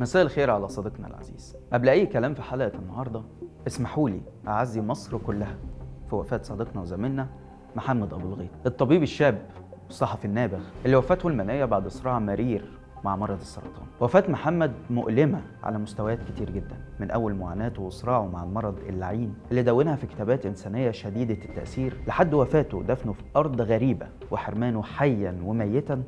مساء الخير على صديقنا العزيز. قبل أي كلام في حلقة النهاردة اسمحوا لي أعزي مصر كلها في وفاة صديقنا وزميلنا محمد أبو الغيط الطبيب الشاب الصحفي النابغ اللي وفاته المنية بعد صراع مرير مع مرض السرطان. وفاة محمد مؤلمة على مستويات كتير جدا من أول معاناته وصراعه مع المرض اللعين اللي دونها في كتابات إنسانية شديدة التأثير لحد وفاته ودفنه في أرض غريبة وحرمانه حيا وميتا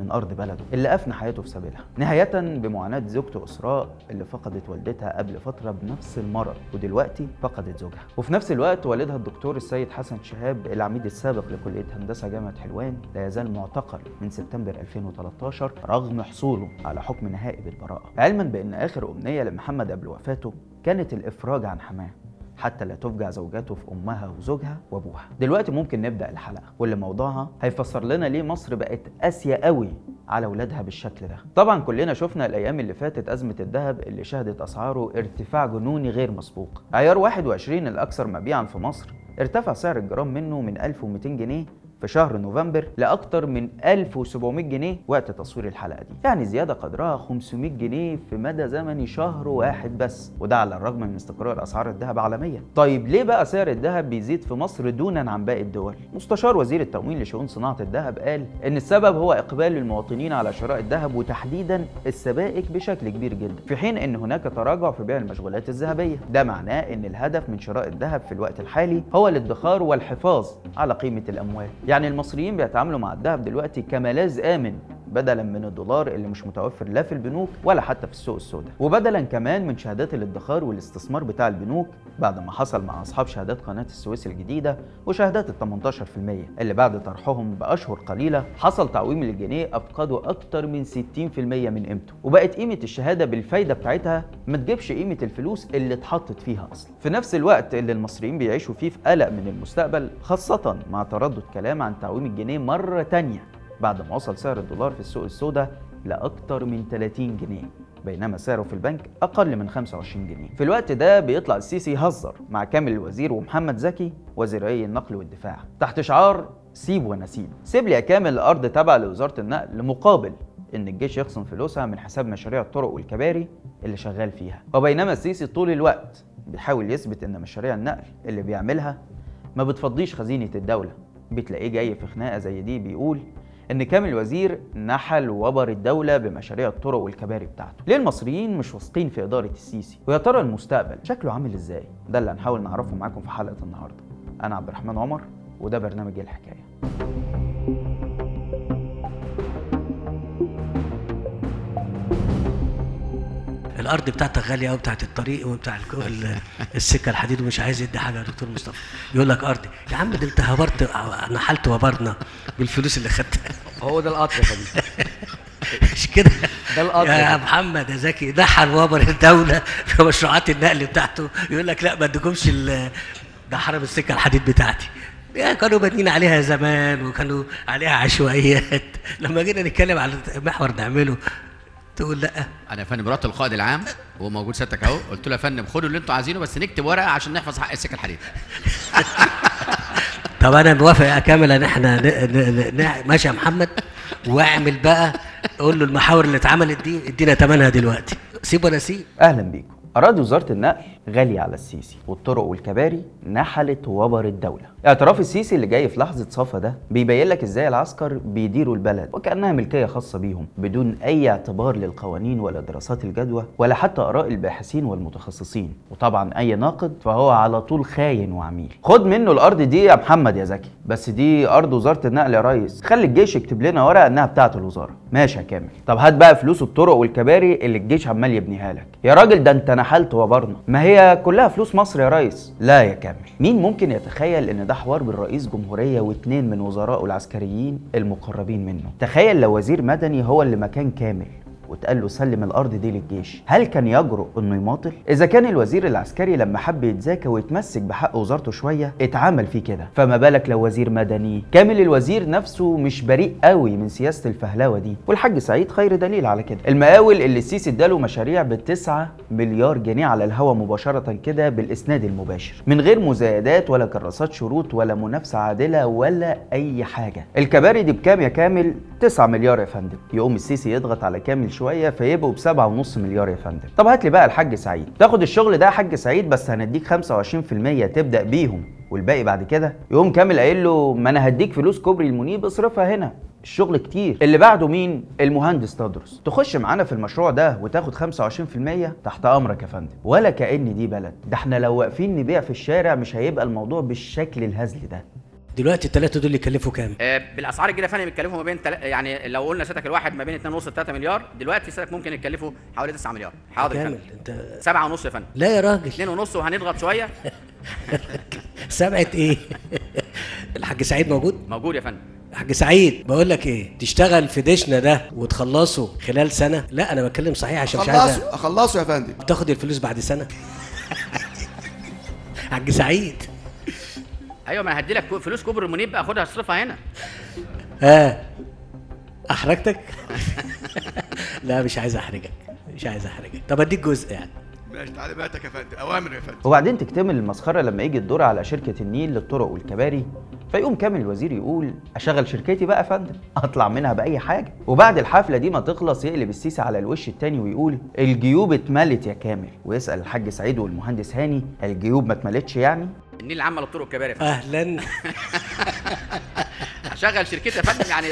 من أرض بلده اللي أفنى حياته في سبيلها نهاية بمعاناة زوجته أسراء اللي فقدت والدتها قبل فترة بنفس المرض ودلوقتي فقدت زوجها. وفي نفس الوقت والدها الدكتور السيد حسن شهاب العميد السابق لكلية هندسة جامعة حلوان لا يزال معتقل من سبتمبر 2013 رغم حصوله على حكم نهائي بالبراءة. علما بأن آخر أمنية لمحمد قبل وفاته كانت الإفراج عن حماة. حتى لا تفجع زوجته في أمها وزوجها وأبوها. دلوقتي ممكن نبدأ الحلقة واللي موضوعها هيفسر لنا ليه مصر بقت قاسية قوي على أولادها بالشكل ده. طبعا كلنا شفنا الأيام اللي فاتت أزمة الذهب اللي شهدت أسعاره ارتفاع جنوني غير مسبوق. عيار 21 الأكثر مبيعا في مصر ارتفع سعر الجرام منه من 1200 جنيه في شهر نوفمبر لأكثر من 1700 جنيه وقت تصوير الحلقة دي. يعني زيادة قدرها 500 جنيه في مدى زمني شهر واحد بس. وده على الرغم من استقرار أسعار الذهب عالميا. طيب ليه بقى سعر الذهب بيزيد في مصر دونا عن باقي الدول؟ مستشار وزير التموين لشؤون صناعة الذهب قال إن السبب هو إقبال المواطنين على شراء الذهب وتحديدا السبائك بشكل كبير جدا في حين إن هناك تراجع في بيع المشغولات الذهبية. ده معناه إن الهدف من شراء الذهب في الوقت الحالي هو الادخار والحفاظ على قيمة الأموال. يعني المصريين بيتعاملوا مع الذهب دلوقتي كملاذ آمن. بدلا من الدولار اللي مش متوفر لا في البنوك ولا حتى في السوق السوداء. وبدلا كمان من شهادات الادخار والاستثمار بتاع البنوك بعد ما حصل مع أصحاب شهادات قناة السويس الجديدة وشهادات ال 18% اللي بعد طرحهم بأشهر قليلة حصل تعويم للجنيه افقدوا أكتر من 60% من قيمته. وبقت قيمة الشهادة بالفايدة بتاعتها ما تجيبش قيمة الفلوس اللي اتحطت فيها أصلا. في نفس الوقت اللي المصريين بيعيشوا فيه في قلق من المستقبل خاصة مع تردد كلام عن تعويم الجنيه مرة تانية. بعد ما وصل سعر الدولار في السوق السوداء لأكتر من 30 جنيه بينما سعره في البنك أقل من 25 جنيه. في الوقت ده بيطلع السيسي يهزر مع كامل الوزير ومحمد زكي وزيري النقل والدفاع. تحت شعار سيب ونسيب. سيب لي يا كامل الأرض تابعة لوزارة النقل مقابل إن الجيش يخصم فلوسها من حساب مشاريع الطرق والكباري اللي شغال فيها. وبينما السيسي طول الوقت بيحاول يثبت إن مشاريع النقل اللي بيعملها ما بتفضيش خزينة الدولة. بتلاقيه جاي في خناقة زي دي بيقول إن كامل وزير نحل وبر الدولة بمشاريع الطرق والكباري بتاعته. ليه المصريين مش واثقين في إدارة السيسي؟ ويا ترى المستقبل شكله عامل إزاي؟ ده اللي هنحاول نعرفه معاكم في حلقة النهارده. أنا عبد الرحمن عمر وده برنامج الحكاية. الأرض بتاعتك غالية قوي بتاعت الطريق وبتاع السكة الحديد ومش عايز يدي حاجة يا دكتور مصطفى. يقول لك ارضي يا عم ده أنت هبرت نحلت وبرنا بالفلوس اللي خدتها. هو ده القطر يا فندم. مش كده؟ ده القطر يا. محمد يا زكي نحل وبر الدولة في مشروعات النقل بتاعته. يقول لك لا ما اديكمش ال- ده حرم السكة الحديد بتاعتي. كانوا بانيين عليها زمان وكانوا عليها عشوائيات. لما جينا نتكلم على محور نعمله تقول لا. أنا يا فندم رحت القائد العام وهو موجود سيادتك أهو. قلت له يا فندم خدوا اللي أنتوا عايزينه بس نكتب ورقة عشان نحفظ حق السكة الحديد. طب أنا موافق يا كامل ان إحنا. ماشي يا محمد. واعمل بقى قول له المحاور اللي اتعملت دي ادينا ثمنها دلوقتي. سيب ولا سيب. أهلا بيكم. اراضي وزارة النقل غاليه على السيسي والطرق والكباري نحلت وبر الدولة. اعتراف السيسي اللي جاي في لحظة صفا ده بيبين لك إزاي العسكر بيديروا البلد وكأنها ملكية خاصة بيهم بدون أي اعتبار للقوانين ولا دراسات الجدوى ولا حتى آراء الباحثين والمتخصصين. وطبعا أي ناقد فهو على طول خاين وعميل. خد منه الأرض دي يا محمد يا زكي بس دي أرض وزارة النقل يا ريس. خلي الجيش يكتب لنا ورقة إنها بتاعة الوزارة. ماشي يا كامل. طب هات بقى فلوس الطرق والكباري اللي الجيش عمال يبنيها لك. يا راجل ده أنت نحلت وبرنا. ما هي كلها فلوس مصر يا ريس. لا يا كامل. مين ممكن يتخيل إن ده حوار بين رئيس جمهورية واتنين من وزرائه العسكريين المقربين منه؟ تخيل لو وزير مدني هو اللي مكان كامل. واتقال له سلم الأرض دي للجيش. هل كان يجرؤ إنه يماطل؟ إذا كان الوزير العسكري لما حب يتزاكى ويتمسك بحق وزارته شوية اتعامل فيه كده. فما بالك لو وزير مدني؟ كامل الوزير نفسه مش بريء قوي من سياسة الفهلاوه دي. والحاج سعيد خير دليل على كده. المقاول اللي السيسي اداله مشاريع ب 9 مليار جنيه على الهوا مباشرة كده بالإسناد المباشر. من غير مزايدات ولا كراسات شروط ولا منافسة عادلة ولا أي حاجة. الكباري دي بكام يا كامل؟ 9 مليار يا فندم. يقوم السيسي يضغط على كامل شوية فيبقوا بسبعة ونص مليار يا فندم. طب هات لي بقى الحاج سعيد. تاخد الشغل ده يا حاج سعيد بس هنديك 25% تبدأ بيهم. والباقي بعد كده؟ يقوم كامل قايل له ما أنا هديك فلوس كوبري المنيب اصرفها هنا. الشغل كتير. اللي بعده مين؟ المهندس تدرس. تخش معانا في المشروع ده وتاخد 25% تحت أمرك يا فندم. ولا كأن دي بلد. ده إحنا لو واقفين نبيع في الشارع مش هيبقى الموضوع بالشكل الهزلي ده. دلوقتي الثلاثه دول يكلفوا كام؟ آه، بالأسعار الجديدة فعلا بيتكلفوا ما بين تل... يعني لو قلنا سيادتك الواحد ما بين 2.5 ل 3 مليار دلوقتي سيادتك ممكن يتكلفوا حوالي 9 مليار. حاضر يا كامل. انت 7 ونص يا فندم. لا يا راجل. 2 ونص وهنضغط شوية. سبعة إيه؟ الحاج سعيد موجود؟ موجود يا فندم. حاج سعيد بقول لك إيه؟ تشتغل في دشنا ده وتخلصه خلال سنة؟ لا أنا بتكلم صحيح عشان مش عايز خلصوا خلصوا يا فندم. تاخد الفلوس بعد سنة. حاج سعيد. أيوه ما أنا هدي لك فلوس كوبري المنيب بقى خدها اصرفها هنا. ها أحرجتك؟ لا مش عايز أحرجك مش عايز أحرجك. طب أديك جزء يعني. ماشي تعليماتك يا فندم أوامر يا فندم. وبعدين تكتمل المسخرة لما يجي الدور على شركة النيل للطرق والكباري فيقوم كامل الوزير يقول أشغل شركتي بقى يا فندم أطلع منها بأي حاجة. وبعد الحفلة دي ما تخلص يقلب السيسي على الوش التاني ويقول الجيوب اتملت يا كامل. ويسأل الحاج سعيد والمهندس هاني الجيوب ما اتملتش يعني؟ النيل العامه للطرق الكباري أهلا. هشغل شركتي يا فندم يعني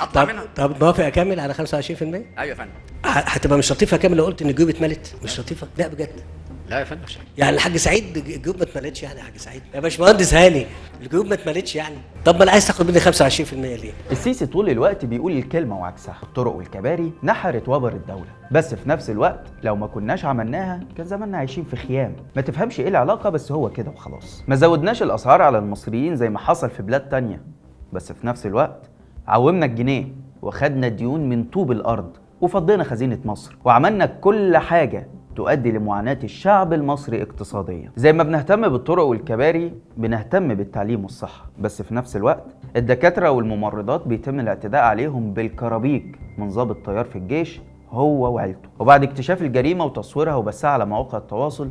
أطلع طب منها. طب موافق أكمل على 25% أيوه يا فندم. هتبقى مش لطيفة كامل لو قلت إن الجيوب اتملت مش لطيفة. لا بجد. لا يا فندم يعني الحاج سعيد الجيوب ما اتملتش يعني يا حاج سعيد؟ يا باشمهندس هاني الجيوب ما اتملتش يعني. طب ما أنا عايز تاخد مني 25% ليه؟ السيسي طول الوقت بيقول الكلمة وعكسها الطرق والكباري نحرت وبر الدولة. بس في نفس الوقت لو ما كناش عملناها كان زماننا عايشين في خيام. ما تفهمش إيه العلاقة بس هو كده وخلاص. ما زودناش الأسعار على المصريين زي ما حصل في بلاد تانية. بس في نفس الوقت عومنا الجنيه وخدنا ديون من طوب الأرض وفضينا خزينة مصر وعملنا كل حاجة تؤدي لمعاناة الشعب المصري اقتصاديا. زي ما بنهتم بالطرق والكباري بنهتم بالتعليم والصحة. بس في نفس الوقت الدكاترة والممرضات بيتم الاعتداء عليهم بالكرابيك من ضابط طيار في الجيش هو وعيلته. وبعد اكتشاف الجريمة وتصويرها وبثها على مواقع التواصل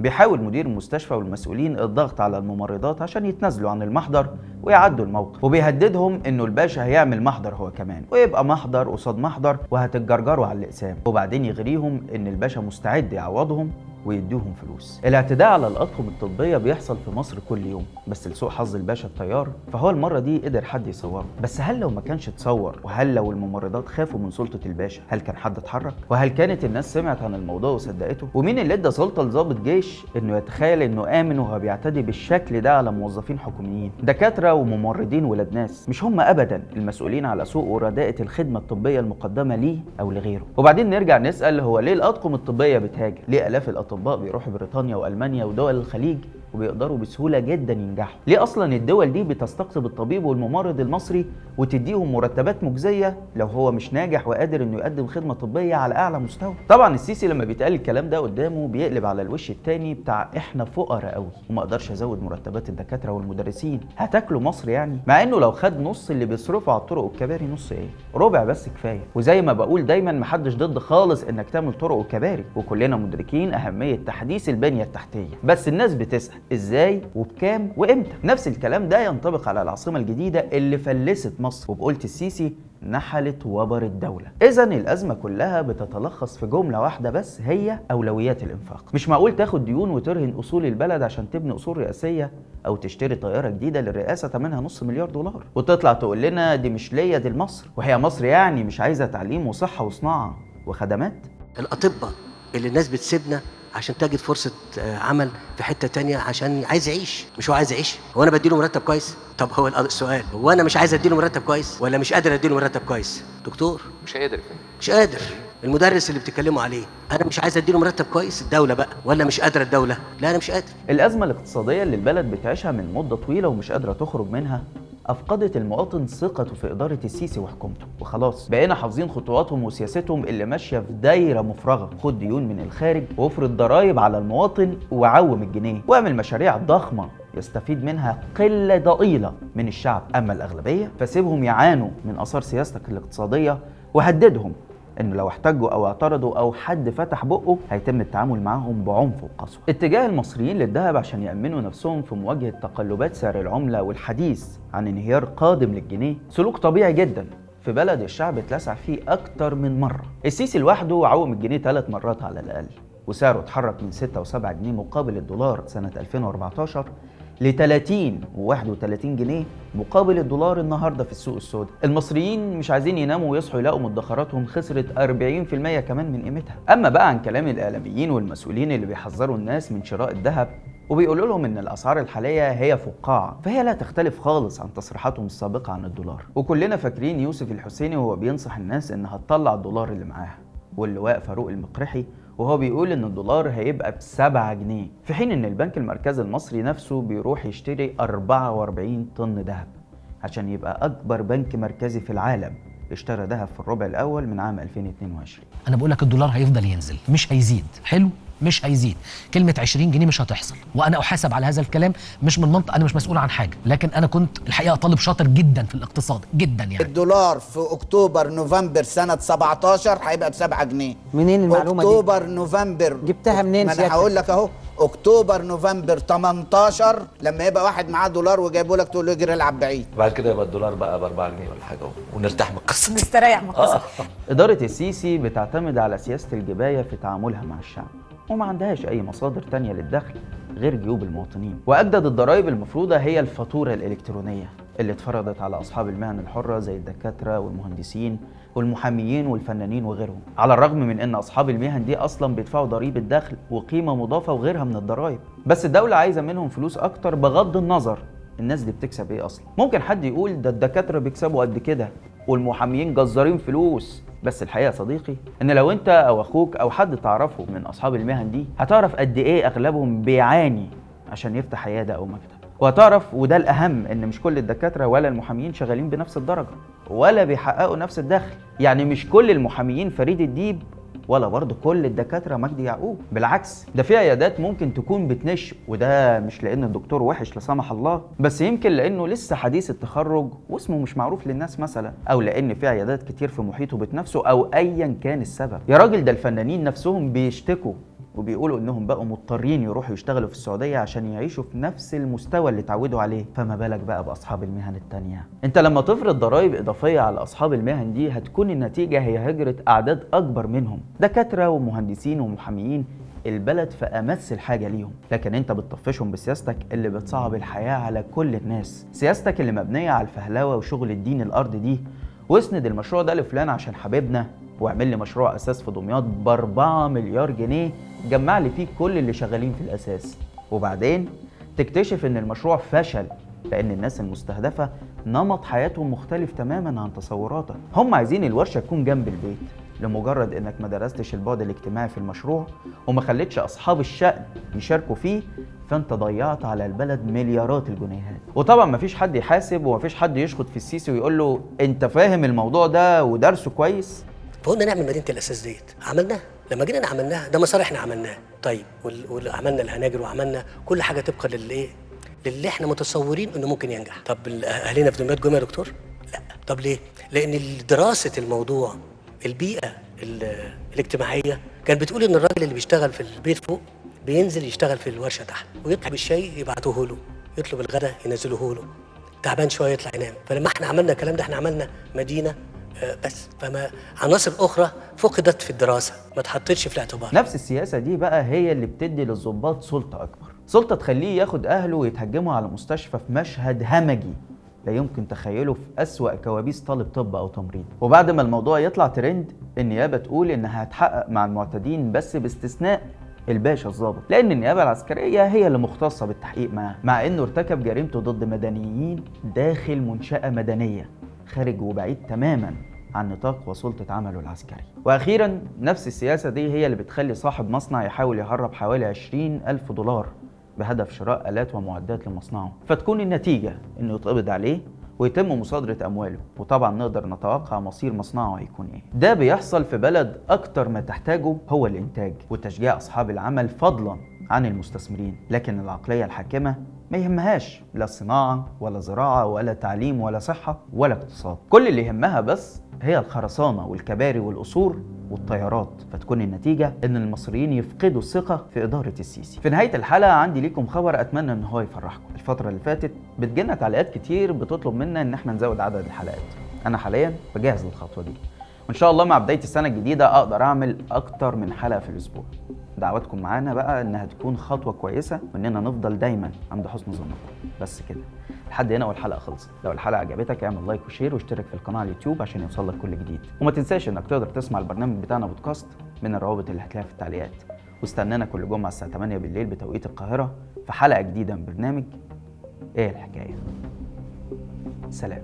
بيحاول مدير المستشفى والمسؤولين الضغط على الممرضات عشان يتنازلوا عن المحضر ويعدوا الموقف. وبيهددهم إنه الباشا هيعمل محضر هو كمان ويبقى محضر قصاد محضر وهتتجرجروا على الإقسام. وبعدين يغريهم إن الباشا مستعد يعوضهم ويديهم فلوس. الاعتداء على الأطقم الطبية بيحصل في مصر كل يوم بس لسوء حظ الباشا الطيار فهو المرة دي قدر حد يصوره. بس هل لو ما كانش اتصور وهل لو الممرضات خافوا من سلطة الباشا هل كان حد اتحرك؟ وهل كانت الناس سمعت عن الموضوع وصدقته؟ ومين اللي ادى سلطة لضابط جيش إنه يتخيل إنه آمن وهو بيعتدي بالشكل ده على موظفين حكوميين؟ دكاترة وممرضين ولاد ناس مش هم ابدا المسؤولين على سوء ورداءة الخدمة الطبية المقدمة ليه أو لغيره. وبعدين نرجع نسأل هو ليه الأطقم الطبية بتهاجر؟ ليه آلاف الأطباء بيروحوا بريطانيا وألمانيا ودول الخليج وبيقدروا بسهولة جدا ينجحوا. ليه أصلا الدول دي بتستقطب الطبيب والممرض المصري وتديهم مرتبات مجزية لو هو مش ناجح وقادر إنه يقدم خدمة طبية على أعلى مستوى؟ طبعا السيسي لما بيتقال الكلام ده قدامه بيقلب على الوش التاني بتاع إحنا فقراء قوي وما أقدرش أزود مرتبات الدكاترة والمدرسين. هتاكلوا مصر يعني؟ مع إنه لو خد نص اللي بيصرفوا على الطرق والكباري نص إيه؟ ربع بس كفاية. وزي ما بقول دايما محدش ضد خالص إنك تعمل طرق وكباري. وكلنا مدركين أهمية تحديث البنية التحتية. بس الناس بتسأل إزاي وبكام وامتى. نفس الكلام ده ينطبق على العاصمة الجديدة اللي فلست مصر وبقولة السيسي نحلت وبر الدولة. إذا الأزمة كلها بتتلخص في جملة واحدة بس هي أولويات الإنفاق. مش معقول تاخد ديون وترهن أصول البلد عشان تبني أصول رئاسية أو تشتري طيارة جديدة للرئاسة ثمنها نص مليار دولار. وتطلع تقول لنا دي مش ليا دي لمصر. وهي مصر يعني مش عايزة تعليم وصحة وصناعة وخدمات. الأطباء اللي الناس بتسيبنا عشان تجد فرصة آه، عمل في حتة تانية عشان عايز يعيش. مش هو عايز يعيش؟ هو أنا بديله مرتب كويس؟ طب هو السؤال هو أنا مش عايز أديله مرتب كويس ولا مش قادر أديله مرتب كويس؟ دكتور. مش قادر مش قادر. المدرس اللي بتتكلموا عليه أنا مش عايز أديله مرتب كويس؟ الدولة بقى ولا مش قادرة الدولة؟ لا أنا مش قادر. الأزمة الاقتصادية اللي البلد بتعيشها من مدة طويلة ومش قادرة تخرج منها أفقدت المواطن ثقته في إدارة السيسي وحكومته. وخلاص بقينا حافظين خطواتهم وسياستهم اللي ماشية في دايرة مفرغة. خد ديون من الخارج وافرض ضرايب على المواطن وعوم الجنيه. واعمل مشاريع ضخمة يستفيد منها قلة ضئيلة من الشعب. أما الأغلبية فسيبهم يعانوا من آثار سياستك الاقتصادية وهددهم إنه لو احتجوا أو اعترضوا أو حد فتح بقه هيتم التعامل معاهم بعنف وقسوة. اتجاه المصريين للذهب عشان يأمنوا نفسهم في مواجهة تقلبات سعر العملة والحديث عن انهيار قادم للجنيه. سلوك طبيعي جدا. في بلد الشعب اتلسع فيه أكتر من مرة. السيسي لوحده عوم الجنيه ثلاث مرات على الأقل وسعره اتحرك من 6 و7 جنيه مقابل الدولار سنة 2014 ل 30 و 31 جنيه مقابل الدولار النهارده في السوق السوداء. المصريين مش عايزين يناموا ويصحوا يلاقوا مدخراتهم خسرت 40% كمان من قيمتها. أما بقى عن كلام الإعلاميين والمسؤولين اللي بيحذروا الناس من شراء الذهب وبيقولوا لهم إن الأسعار الحالية هي فقاعة فهي لا تختلف خالص عن تصريحاتهم السابقة عن الدولار وكلنا فاكرين يوسف الحسيني وهو بينصح الناس إنها تطلع الدولار اللي معاها واللواء فاروق المقرحي وهو بيقول إن الدولار هيبقى ب 7 جنيه في حين إن البنك المركزي المصري نفسه بيروح يشتري 44 طن ذهب عشان يبقى أكبر بنك مركزي في العالم. اشترى ذهب في الربع الأول من عام 2022 أنا بقول لك الدولار هيفضل ينزل مش هيزيد. حلو؟ مش هيزيد. كلمة 20 جنيه مش هتحصل. وأنا أحاسب على هذا الكلام مش من منطق أنا مش مسؤول عن حاجة. لكن أنا كنت الحقيقة طالب شاطر جدا في الاقتصاد جدا يعني. الدولار في أكتوبر نوفمبر سنة 17 هيبقى ب 7 جنيه. منين المعلومة دي؟ أكتوبر نوفمبر. جبتها منين ما أنا سيادتك؟ هقول لك أهو. أكتوبر نوفمبر 18 لما يبقى واحد معاه دولار وجايبه لك تقول له اجري العب بعيد. بعد كده يبقى الدولار بقى ب 4 جنيه ولا حاجة ونرتاح من القصة. دي مستريح من القصة. إدارة السيسي بتعتمد على سياسة الجباية في تعاملها مع الشعب وما عندهاش أي مصادر تانية للدخل غير جيوب المواطنين. وأجدد الضرائب المفروضة هي الفاتورة الإلكترونية اللي اتفرضت على أصحاب المهن الحرة زي الدكاترة والمهندسين والمحاميين والفنانين وغيرهم. على الرغم من أن أصحاب المهن دي أصلا بيدفعوا ضريبة دخل وقيمة مضافة وغيرها من الضرائب. بس الدولة عايزة منهم فلوس أكتر بغض النظر الناس دي بتكسب إيه أصلا. ممكن حد يقول ده الدكاترة بيكسبوا قد كده والمحاميين جزارين فلوس. بس الحقيقة يا صديقي إن لو أنت أو أخوك أو حد تعرفه من أصحاب المهن دي هتعرف قد إيه أغلبهم بيعاني عشان يفتح عيادة أو مكتب. وهتعرف وده الأهم إن مش كل الدكاترة ولا المحاميين شغالين بنفس الدرجة ولا بيحققوا نفس الدخل. يعني مش كل المحاميين فريد الديب ولا برضه كل الدكاترة مجدي يعقوب. بالعكس ده في عيادات ممكن تكون بتنش وده مش لأن الدكتور وحش لا سمح الله بس يمكن لأنه لسه حديث التخرج واسمه مش معروف للناس مثلا أو لأن في عيادات كتير في محيطه بتنافسه أو أيا كان السبب. يا راجل ده الفنانين نفسهم بيشتكوا وبيقولوا إنهم بقوا مضطرين يروحوا يشتغلوا في السعودية عشان يعيشوا في نفس المستوى اللي اتعودوا عليه. فما بالك بقى بأصحاب المهن التانية؟ أنت لما تفرض ضرائب إضافية على أصحاب المهن دي هتكون النتيجة هي هجره أعداد أكبر منهم. دكاترة ومهندسين ومحاميين البلد في أمس الحاجة ليهم. لكن أنت بتطفشهم بسياستك اللي بتصعب الحياة على كل الناس. سياستك اللي مبنية على الفهلوة وشغل الدين الأرض دي. واسند المشروع ده لفلان عشان حبيبنا. واعمل لي مشروع أساس في دمياط ب 4 مليار جنيه جمع لي فيه كل اللي شغالين في الأساس. وبعدين تكتشف إن المشروع فشل لأن الناس المستهدفة نمط حياتهم مختلف تماما عن تصوراتك. هم عايزين الورشة تكون جنب البيت لمجرد إنك ما درستش البعد الاجتماعي في المشروع وما خليتش أصحاب الشأن يشاركوا فيه فأنت ضيعت على البلد مليارات الجنيهات. وطبعا مفيش حد يحاسب ومفيش حد يشخط في السيسي ويقول له أنت فاهم الموضوع ده ودرسه كويس. فقلنا نعمل مدينة الأساس ديت. عملناها. لما جينا عملناها ده مسار إحنا عملناه. طيب وعملنا الهناجر وعملنا كل حاجة طبقا للإيه؟ للي إحنا متصورين إنه ممكن ينجح. طب ال- اهالينا في دمياط جم يا دكتور؟ لا. طب ليه؟ لأن دراسة الموضوع البيئة ال- الاجتماعية كانت بتقول إن الراجل اللي بيشتغل في البيت فوق بينزل يشتغل في الورشة تحت ويطلب الشاي يبعتوه له يطلب الغداء ينزلوه له. تعبان شوية يطلع ينام. فلما إحنا عملنا الكلام ده إحنا عملنا مدينة بس. فما عناصر أخرى فقدت في الدراسة ما اتحطتش في الاعتبار. نفس السياسة دي بقى هي اللي بتدي للضباط سلطة أكبر. سلطة تخليه ياخد أهله ويتهجموا على مستشفى في مشهد همجي لا يمكن تخيله في أسوأ كوابيس طالب طب أو تمريض. وبعد ما الموضوع يطلع ترند النيابة تقول إنها هتحقق مع المعتدين بس باستثناء الباشا الضابط لأن النيابة العسكرية هي اللي مختصة بالتحقيق معاه مع إنه ارتكب جريمته ضد مدنيين داخل منشأة مدنية. خارج وبعيد تماما عن نطاق وسلطة عمله العسكري. وأخيرا نفس السياسة دي هي اللي بتخلي صاحب مصنع يحاول يهرب حوالي 20 ألف دولار بهدف شراء آلات ومعدات لمصنعه. فتكون النتيجة إنه يتقبض عليه ويتم مصادرة أمواله وطبعا نقدر نتوقع مصير مصنعه هيكون إيه. ده بيحصل في بلد أكتر ما تحتاجه هو الإنتاج وتشجيع أصحاب العمل فضلا عن المستثمرين لكن العقلية الحاكمة ما يهمهاش. لا صناعة ولا زراعة ولا تعليم ولا صحة ولا اقتصاد. كل اللي يهمها بس هي الخرسانة والكباري والقصور والطيارات. فتكون النتيجة إن المصريين يفقدوا الثقة في إدارة السيسي. في نهاية الحلقة عندي ليكم خبر أتمنى إن هو يفرحكم. الفترة اللي فاتت بتجينا تعليقات كتير بتطلب منا إن إحنا نزود عدد الحلقات. أنا حاليا بجهز للخطوة دي. وإن شاء الله مع بداية السنة الجديدة أقدر أعمل أكتر من حلقة في الأسبوع. دعواتكم معانا بقى إنها تكون خطوة كويسة وإننا نفضل دايما عند حسن ظنكم. بس كده. لحد هنا والحلقة خلصت. لو الحلقة عجبتك اعمل like و share واشترك في القناة على اليوتيوب عشان يوصلك كل جديد. وما تنساش إنك تقدر تسمع البرنامج بتاعنا بودكاست من الروابط اللي هتلاقيها في التعليقات. واستنانا كل جمعة الساعة 8 بالليل بتوقيت القاهرة في حلقة جديدة من برنامج. إيه الحكاية؟ سلام.